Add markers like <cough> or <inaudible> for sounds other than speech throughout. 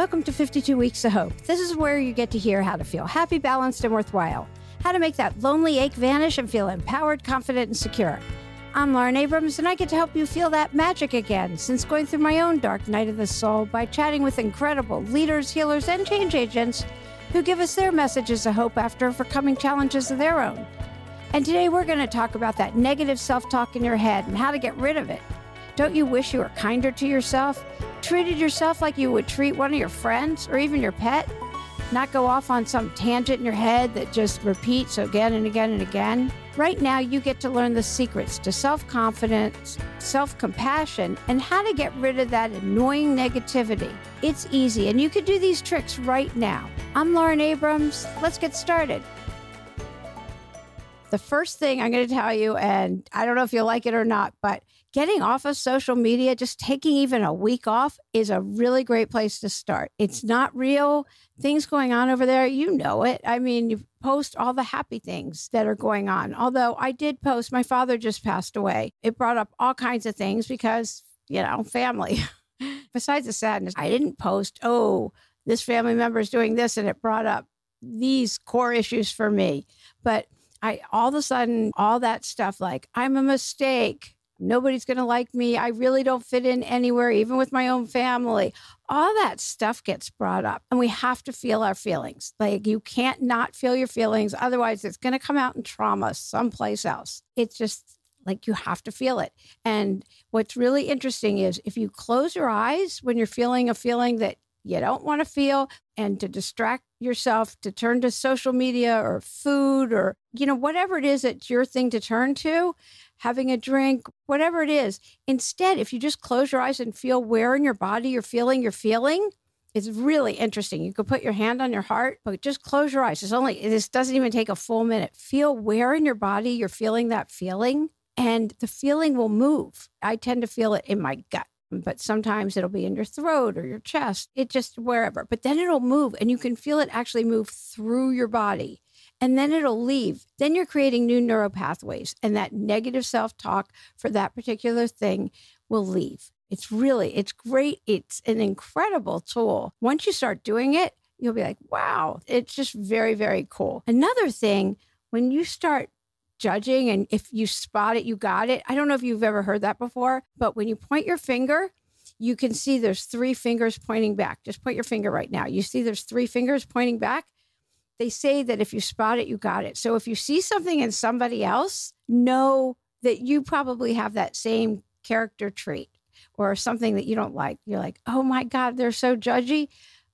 Welcome to 52 Weeks of Hope. This is where you get to hear how to feel happy, balanced, and worthwhile, how to make that lonely ache vanish and feel empowered, confident, and secure. I'm Lauren Abrams, and I get to help you feel that magic again since going through my own dark night of the soul by chatting with incredible leaders, healers, and change agents who give us their messages of hope after overcoming challenges of their own. And today we're going to talk about that negative self talk in your head and how to get rid of it. Don't you wish you were kinder to yourself? Treated yourself like you would treat one of your friends or even your pet? Not go off on some tangent in your head that just repeats again and again and again? Right now, you get to learn the secrets to self confidence, self compassion, and how to get rid of that annoying negativity. It's easy, and you can do these tricks right now. I'm Lauren Abrams. Let's get started. The first thing I'm going to tell you, and I don't know if you'll like it or not, but getting off of social media, just taking even a week off, is a really great place to start. It's not real things going on over there. You know it. I mean, you post all the happy things that are going on. Although I did post, my father just passed away. It brought up all kinds of things because, you know, family. <laughs> Besides the sadness, I didn't post, oh, this family member is doing this, and it brought up these core issues for me. But I all of a sudden, all that stuff like, I'm a mistake nobody's going to like me. I really don't fit in anywhere, even with my own family. All that stuff gets brought up, and we have to feel our feelings. Like you can't not feel your feelings, otherwise, it's going to come out in trauma someplace else. It's just like you have to feel it. And what's really interesting is if you close your eyes when you're feeling a feeling that you don't want to feel and to distract yourself to turn to social media or food or you know whatever it is that's your thing to turn to having a drink, whatever it is. Instead, if you just close your eyes and feel where in your body you're feeling you're feeling, it's really interesting. You could put your hand on your heart, but just close your eyes. It's only, this doesn't even take a full minute. Feel where in your body you're feeling that feeling, and the feeling will move. I tend to feel it in my gut but sometimes it'll be in your throat or your chest. It just wherever, but then it'll move and you can feel it actually move through your body and then it'll leave. Then you're creating new neural pathways, and that negative self talk for that particular thing will leave. It's really, it's great. It's an incredible tool. Once you start doing it, you'll be like, wow, it's just very, very cool. Another thing, when you start judging and if you spot it, you got it. I don't know if you've ever heard that before, but when you point your finger, you can see there's three fingers pointing back. Just point your finger right now. You see there's three fingers pointing back they say that if you spot it, you got it. So if you see something in somebody else, know that you probably have that same character trait or something that you don't like. You're like, oh my God, they're so judgy.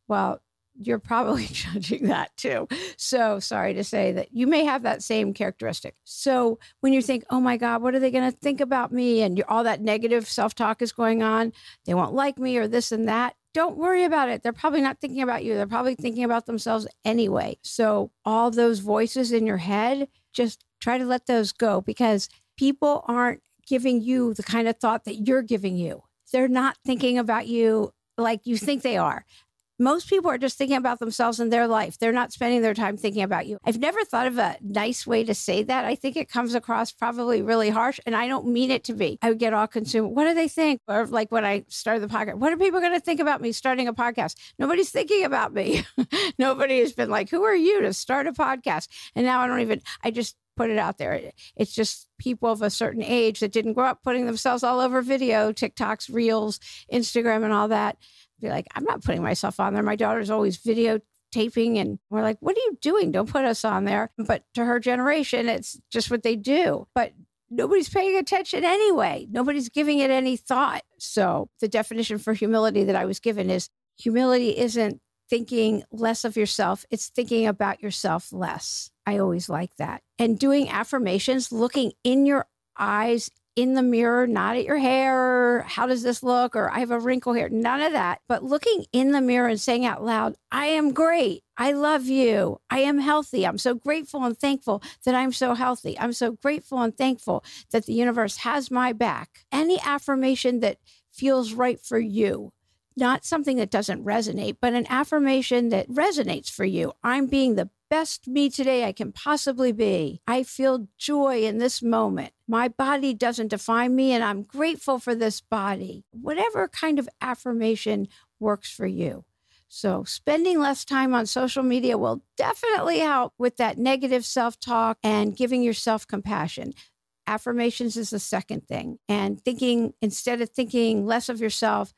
Well, you're probably <laughs> judging that too. So sorry to say that you may have that same characteristic. So when you think, oh my God, what are they going to think about me? And all that negative self talk is going on, they won't like me or this and that don't worry about it. They're probably not thinking about you. They're probably thinking about themselves anyway. So, all those voices in your head, just try to let those go because people aren't giving you the kind of thought that you're giving you. They're not thinking about you like you think they are most people are just thinking about themselves and their life. They're not spending their time thinking about you. I've never thought of a nice way to say that. I think it comes across probably really harsh, and I don't mean it to be. I would get all consumed. What do they think? Or like when I started the podcast, what are people going to think about me starting a podcast? Nobody's thinking about me. <laughs> Nobody has been like, who are you to start a podcast? And now I don't even, I just put it out there. It's just people of a certain age that didn't grow up putting themselves all over video, TikToks, Reels, Instagram, and all that be like, I'm not putting myself on there. My daughter's always videotaping, and we're like, what are you doing? Don't put us on there. But to her generation, it's just what they do. But nobody's paying attention anyway. Nobody's giving it any thought. So the definition for humility that I was given is humility isn't thinking less of yourself, it's thinking about yourself less. I always like that. And doing affirmations, looking in your eyes in the mirror, not at your hair, how does this look, or I have a wrinkle here, none of that. But looking in the mirror and saying out loud, I am great. I love you. I am healthy. I'm so grateful and thankful that I'm so healthy. I'm so grateful and thankful that the universe has my back. Any affirmation that feels right for you not something that doesn't resonate, but an affirmation that resonates for you. I'm being the best me today I can possibly be. I feel joy in this moment. My body doesn't define me, and I'm grateful for this body. Whatever kind of affirmation works for you. So, spending less time on social media will definitely help with that negative self talk and giving yourself compassion. Affirmations is the second thing. And thinking, instead of thinking less of yourself,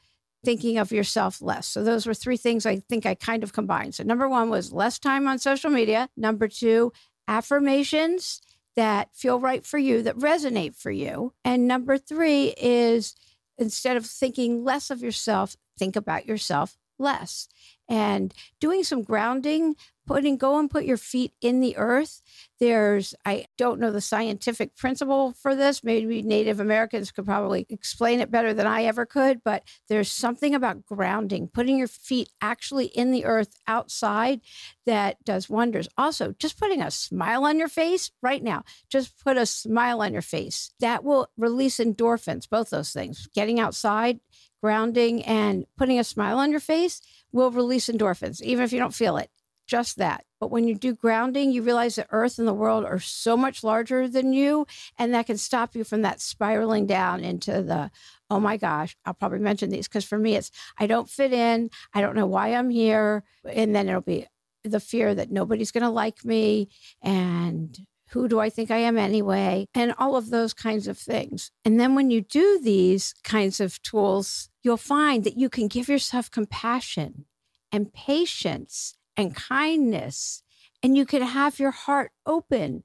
thinking of yourself less. So, those were three things I think I kind of combined. So, number one was less time on social media. Number two, affirmations that feel right for you, that resonate for you. And number three is instead of thinking less of yourself, think about yourself less. And doing some grounding, putting, go and put your feet in the earth. There's, I don't know the scientific principle for this. Maybe Native Americans could probably explain it better than I ever could, but there's something about grounding, putting your feet actually in the earth outside that does wonders. Also, just putting a smile on your face right now, just put a smile on your face. That will release endorphins, both those things. Getting outside grounding and putting a smile on your face will release endorphins, even if you don't feel it. Just that. But when you do grounding, you realize that Earth and the world are so much larger than you. And that can stop you from that spiraling down into the, oh my gosh, I'll probably mention these because for me, it's I don't fit in. I don't know why I'm here. And then it'll be the fear that nobody's going to like me. And who do I think I am anyway? And all of those kinds of things. And then when you do these kinds of tools, you'll find that you can give yourself compassion and patience and kindness, and you can have your heart open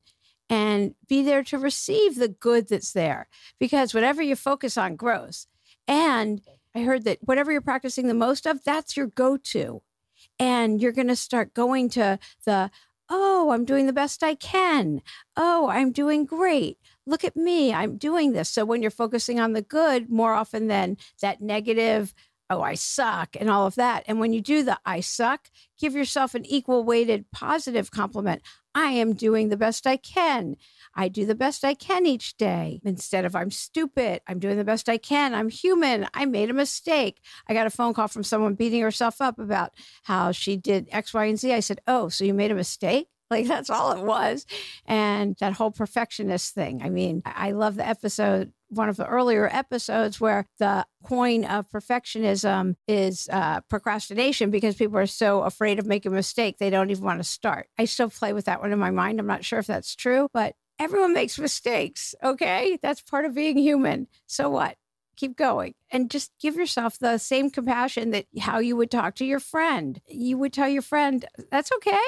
and be there to receive the good that's there. Because whatever you focus on grows. And I heard that whatever you're practicing the most of, that's your go to. And you're going to start going to the, Oh, I'm doing the best I can. Oh, I'm doing great. Look at me. I'm doing this. So when you're focusing on the good more often than that negative, oh, I suck and all of that. And when you do the I suck, give yourself an equal weighted positive compliment. I am doing the best I can. I do the best I can each day. Instead of I'm stupid, I'm doing the best I can. I'm human. I made a mistake. I got a phone call from someone beating herself up about how she did X, Y, and Z. I said, Oh, so you made a mistake? <laughs> Like that's all it was. And that whole perfectionist thing. I mean, I love the episode one of the earlier episodes where the coin of perfectionism is uh, procrastination because people are so afraid of making a mistake they don't even want to start. I still play with that one in my mind. I'm not sure if that's true, but everyone makes mistakes. Okay. That's part of being human. So what? Keep going and just give yourself the same compassion that how you would talk to your friend. You would tell your friend, that's okay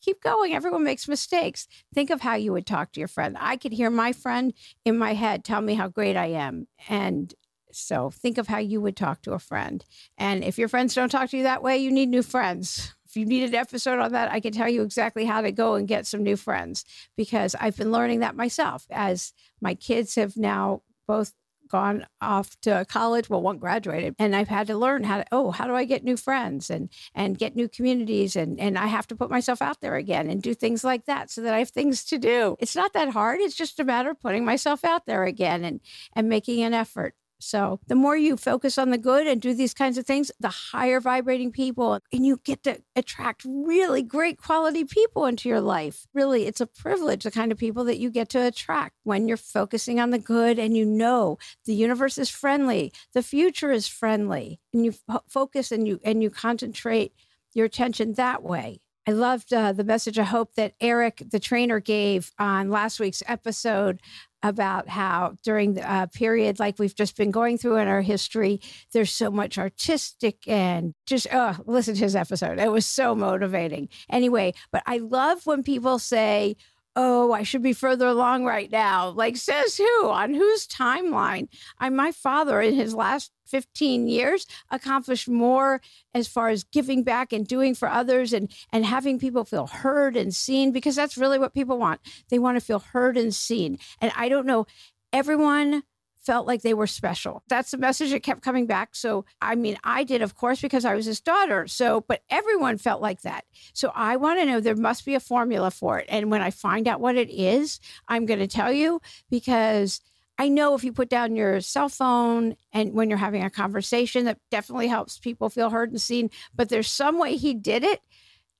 keep going. Everyone makes mistakes. Think of how you would talk to your friend. I could hear my friend in my head tell me how great I am. And so think of how you would talk to a friend. And if your friends don't talk to you that way, you need new friends. If you need an episode on that, I can tell you exactly how to go and get some new friends because I've been learning that myself as my kids have now both gone off to college well one graduated and i've had to learn how to oh how do i get new friends and and get new communities and and i have to put myself out there again and do things like that so that i have things to do. It's not that hard. It's just a matter of putting myself out there again and and making an effort so the more you focus on the good and do these kinds of things, the higher vibrating people, and you get to attract really great quality people into your life. Really, it's a privilege, the kind of people that you get to attract when you're focusing on the good and you know the universe is friendly, the future is friendly, and you f- focus and you and you concentrate your attention that way. I loved uh, the message of hope that Eric, the trainer, gave on last week's episode about how during the uh, period like we've just been going through in our history, there's so much artistic and just oh, listen to his episode. It was so motivating. Anyway, but I love when people say, oh, I should be further along right now. Like, says who? On whose timeline? I, my father, in his last 15 years, accomplished more as far as giving back and doing for others and, and having people feel heard and seen, because that's really what people want. They want to feel heard and seen. And I don't know, everyone felt like they were special. That's the message that kept coming back. So, I mean, I did, of course, because I was his daughter. So, but everyone felt like that. So, I want to know there must be a formula for it. And when I find out what it is, I'm going to tell you because I know if you put down your cell phone and when you're having a conversation, that definitely helps people feel heard and seen. But there's some way he did it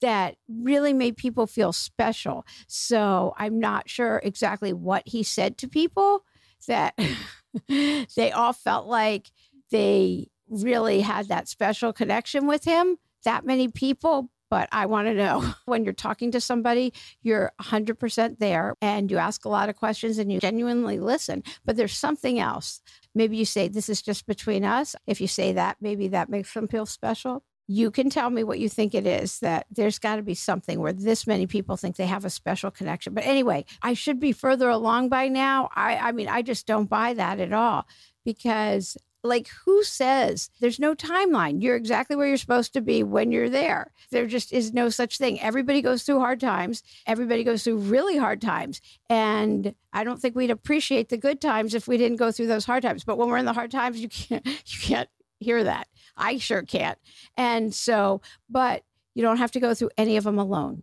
that really made people feel special. So I'm not sure exactly what he said to people that <laughs> <laughs> they all felt like they really had that special connection with him. that many people, but I want to know <laughs> when you're talking to somebody, you're 100% there and you ask a lot of questions and you genuinely listen. But there's something else. Maybe you say, This is just between us. If you say that, maybe that makes them feel special. You can tell me what you think it is that there's got to be something where this many people think they have a special connection. But anyway, I should be further along by now. I, I mean, I just don't buy that at all because like, who says there's no timeline? You're exactly where you're supposed to be when you're there. There just is no such thing. Everybody goes through hard times. Everybody goes through really hard times. And I don't think we'd appreciate the good times if we didn't go through those hard times. But when we're in the hard times, you can't, <laughs> you can't hear that. I sure can't. And so, but you don't have to go through any of them alone,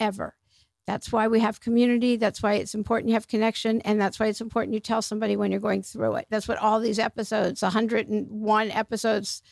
ever. That's why we have community. That's why it's important you have connection. And that's why it's important you tell somebody when you're going through it. That's what all these episodes, 101 episodes,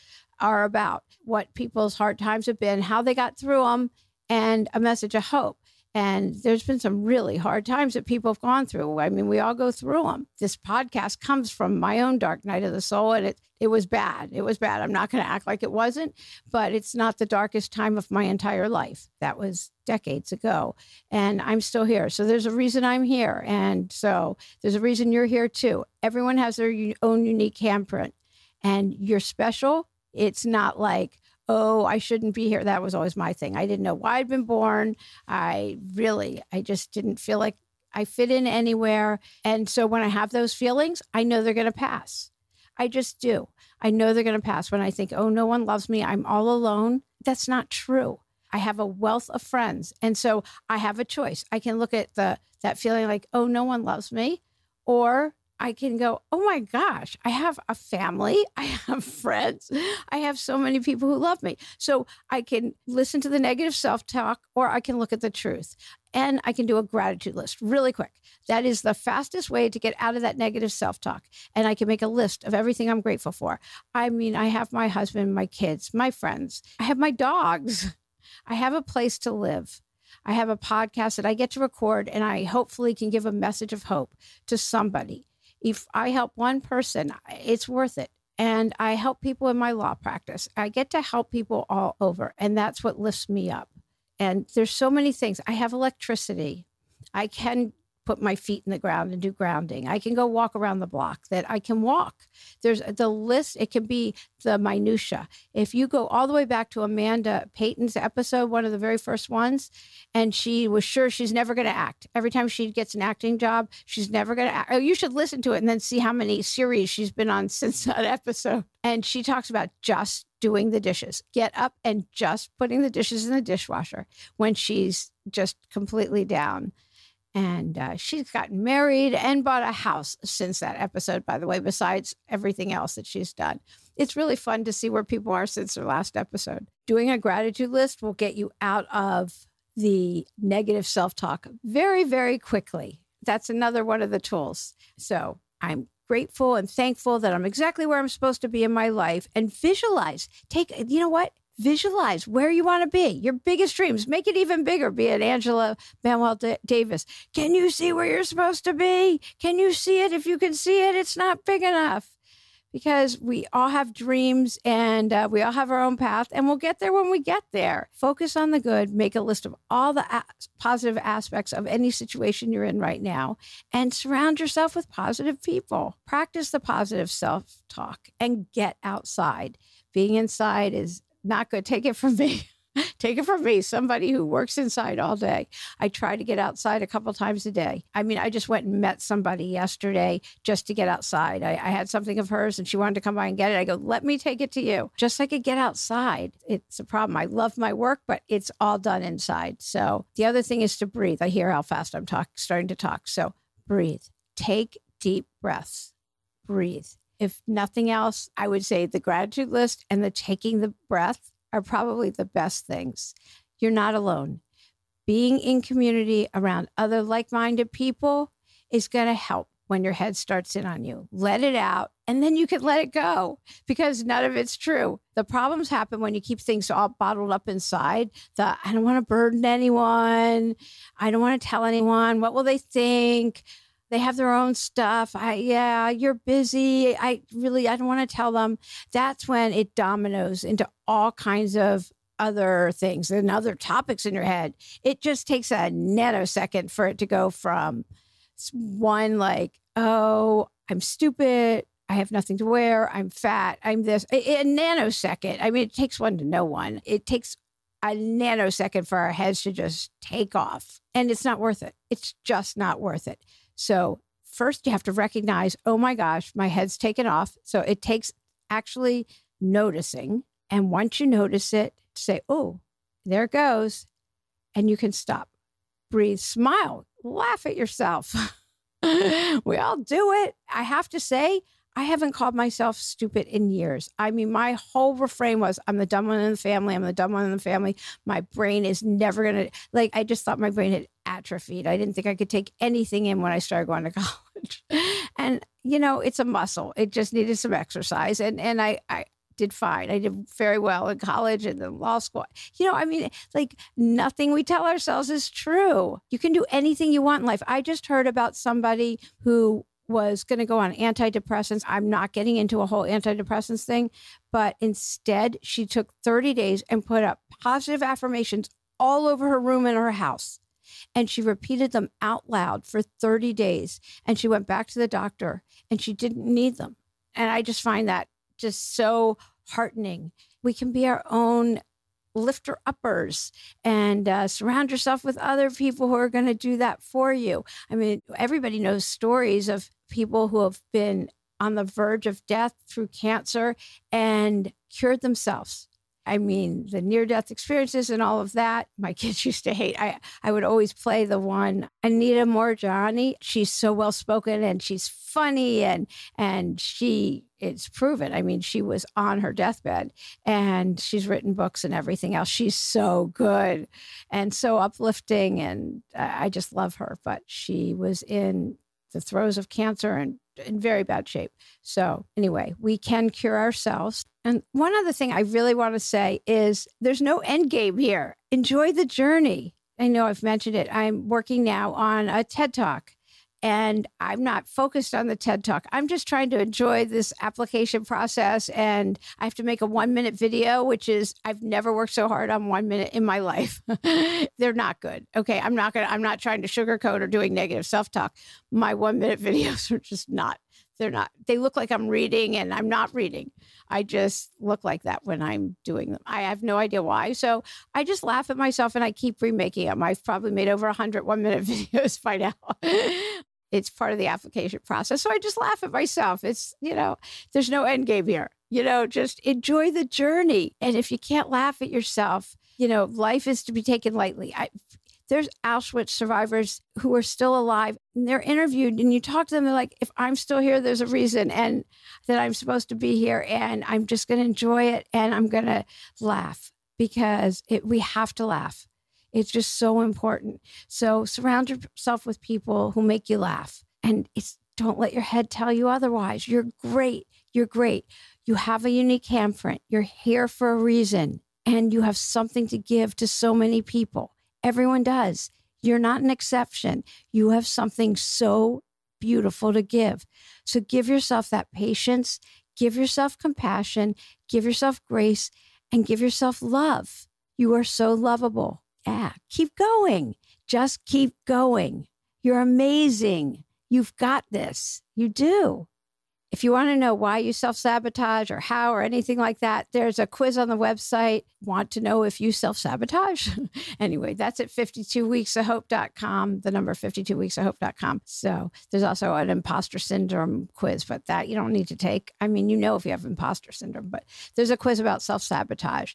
are about what people's hard times have been, how they got through them, and a message of hope. And there's been some really hard times that people have gone through. I mean, we all go through them. This podcast comes from my own dark night of the soul, and it, it was bad. It was bad. I'm not going to act like it wasn't, but it's not the darkest time of my entire life. That was decades ago. And I'm still here. So there's a reason I'm here. And so there's a reason you're here too. Everyone has their own unique handprint, and you're special. It's not like, oh, I shouldn't be here. That was always my thing. I didn't know why I'd been born. I really, I just didn't feel like I fit in anywhere. And so when I have those feelings, I know they're going to pass. I just do. I know they're going to pass. When I think, oh, no one loves me, I'm all alone, that's not true. I have a wealth of friends. And so I have a choice. I can look at the that feeling like, oh, no one loves me, or I can go, oh my gosh, I have a family, <laughs> I have friends, I have so many people who love me. So I can listen to the negative self talk or I can look at the truth. And I can do a gratitude list really quick. That is the fastest way to get out of that negative self talk. And I can make a list of everything I'm grateful for. I mean, I have my husband, my kids, my friends, I have my dogs, <laughs> I have a place to live. I have a podcast that I get to record, and I hopefully can give a message of hope to somebody if I help one person, it's worth it. And I help people in my law practice. I get to help people all over, and that's what lifts me up. And there's so many things. I have electricity. I can put my feet in the ground and do grounding. I can go walk around the block that I can walk. There's the list, it can be the minutia. If you go all the way back to Amanda Payton's episode, one of the very first ones, and she was sure she's never going to act. Every time she gets an acting job, she's never going to act. Oh, you should listen to it and then see how many series she's been on <laughs> since that episode. And she talks about just doing the dishes. Get up and just putting the dishes in the dishwasher when she's just completely down. And uh, she's gotten married and bought a house since that episode, by the way, besides everything else that she's done. It's really fun to see where people are since their last episode. Doing a gratitude list will get you out of the negative self talk very, very quickly. That's another one of the tools. So I'm grateful and thankful that I'm exactly where I'm supposed to be in my life and visualize. Take, you know what? Visualize where you want to be, your biggest dreams, make it even bigger, be it Angela Manuel D- Davis. Can you see where you're supposed to be? Can you see it? If you can see it, it's not big enough. Because we all have dreams and uh, we all have our own path, and we'll get there when we get there. Focus on the good, make a list of all the a- positive aspects of any situation you're in right now, and surround yourself with positive people. Practice the positive self talk and get outside. Being inside is not good. Take it from <laughs> me. Take it from me, somebody who works inside all day. I try to get outside a couple times a day. I mean, I just went and met somebody yesterday just to get outside. I, I, had something of hers and she wanted to come by and get it. I go, let me take it to you just so I could get outside. It's a problem. I love my work, but it's all done inside. So the other thing is to breathe. I hear how fast I'm talk, starting to talk. So breathe. Take deep breaths. Breathe if nothing else, I would say the gratitude list and the taking the breath are probably the best things. You're not alone. Being in community around other like minded people is going to help when your head starts in on you. Let it out and then you can let it go because none of it's true. The problems happen when you keep things all bottled up inside. The I don't want to burden anyone. I don't want to tell anyone. What will they think? They have their own stuff. I yeah, you're busy. I really I don't want to tell them. That's when it dominoes into all kinds of other things and other topics in your head. It just takes a nanosecond for it to go from one like, oh, I'm stupid. I have nothing to wear. I'm fat. I'm this. A, a nanosecond. I mean, it takes one to know one. It takes a nanosecond for our heads to just take off. And it's not worth it. It's just not worth it. So, first, you have to recognize, oh my gosh, my head's taken off. So, it takes actually noticing. And once you notice it, say, oh, there it goes. And you can stop, breathe, smile, laugh at yourself. <laughs> we all do it. I have to say, I haven't called myself stupid in years. I mean, my whole refrain was, I'm the dumb one in the family. I'm the dumb one in the family. My brain is never going to, like, I just thought my brain had atrophied. I didn't think I could take anything in when I started going to <laughs> college. and, you know, it's a muscle. It just needed some exercise. And, and I, I, did fine. I did very well in college and the law school. You know, I mean, like nothing we tell ourselves is true. You can do anything you want in life. I just heard about somebody who was going to go on antidepressants. I'm not getting into a whole antidepressants thing, but instead, she took 30 days and put up positive affirmations all over her room in her house. And she repeated them out loud for 30 days. And she went back to the doctor and she didn't need them. And I just find that just so heartening. We can be our own lifter uppers and uh, surround yourself with other people who are going to do that for you. I mean, everybody knows stories of people who have been on the verge of death through cancer and cured themselves. I mean, the near death experiences and all of that, my <laughs> kids used to hate. I, I would always play the one Anita Moorjani. She's so well spoken and she's funny and and she it's proven. I mean, she was on her deathbed and she's written books and everything else. She's so good and so uplifting and uh, I just love her, but she was in the throes of cancer and in very bad shape. So, anyway, we can cure ourselves. And one other thing I really want to say is there's no end game here. Enjoy the journey. I know I've mentioned it. I'm working now on a TED Talk and I'm not focused on the TED Talk. I'm just trying to enjoy this application process. And I have to make a one minute video, which is, I've never worked so hard on one minute in my life. <laughs> They're not good. Okay. I'm not going to, I'm not trying to sugarcoat or doing negative self talk. My one minute <laughs> videos are just not, they're not, they look like I'm reading and I'm not reading. I just look like that when I'm doing them. I have no idea why. So I just laugh at myself and I keep remaking them. I've probably made over 100 one minute <laughs> videos by now it's part of the application process. So I just laugh at myself. It's, you know, there's no end game here. You know, just enjoy the journey. And if you can't laugh at yourself, you know, life is to be taken lightly. I, there's Auschwitz survivors who are still alive and they're interviewed and you talk to them, they're like, if I'm still here, there's a reason and that I'm supposed to be here and I'm just going to enjoy it and I'm going to laugh because it, we have to laugh. It's just so important. So surround yourself with people who make you laugh. And it's don't let your head tell you otherwise. You're great. You're great. You have a unique handprint. You're here for a reason. And you have something to give to so many people. Everyone does. You're not an exception. You have something so beautiful to give. So give yourself that patience, give yourself compassion, give yourself grace, and give yourself love. You are so lovable. Yeah, keep going. Just keep going. You're amazing. You've got this. You do. If you want to know why you self sabotage or how or anything like that, there's a quiz on the website. Want to know if you self sabotage? <laughs> anyway, that's at 52weeksofhope.com, the number 52weeksofhope.com. So there's also an imposter syndrome quiz, but that you don't need to take. I mean, you know if you have imposter syndrome, but there's a quiz about self sabotage.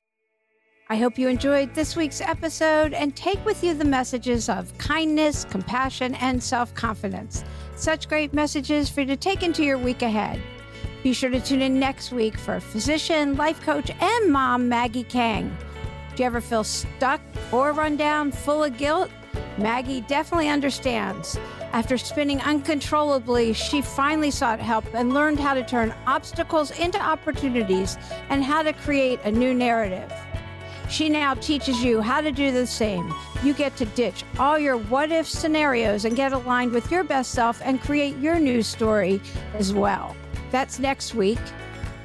I hope you enjoyed this week's episode and take with you the messages of kindness, compassion, and self confidence. Such great messages for you to take into your week ahead. Be sure to tune in next week for physician, life coach, and mom Maggie Kang. Do you ever feel stuck or run down, full of guilt? Maggie definitely understands. After spinning uncontrollably, she finally sought help and learned how to turn obstacles into opportunities and how to create a new narrative. She now teaches you how to do the same. You get to ditch all your what if scenarios and get aligned with your best self and create your new story as well. That's next week.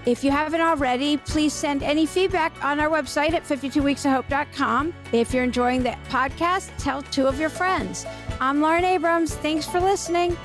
If you haven't already, please send any feedback on our website at 52weeksofhope.com. If you're enjoying the podcast, tell two of your friends. I'm Lauren Abrams. Thanks for listening.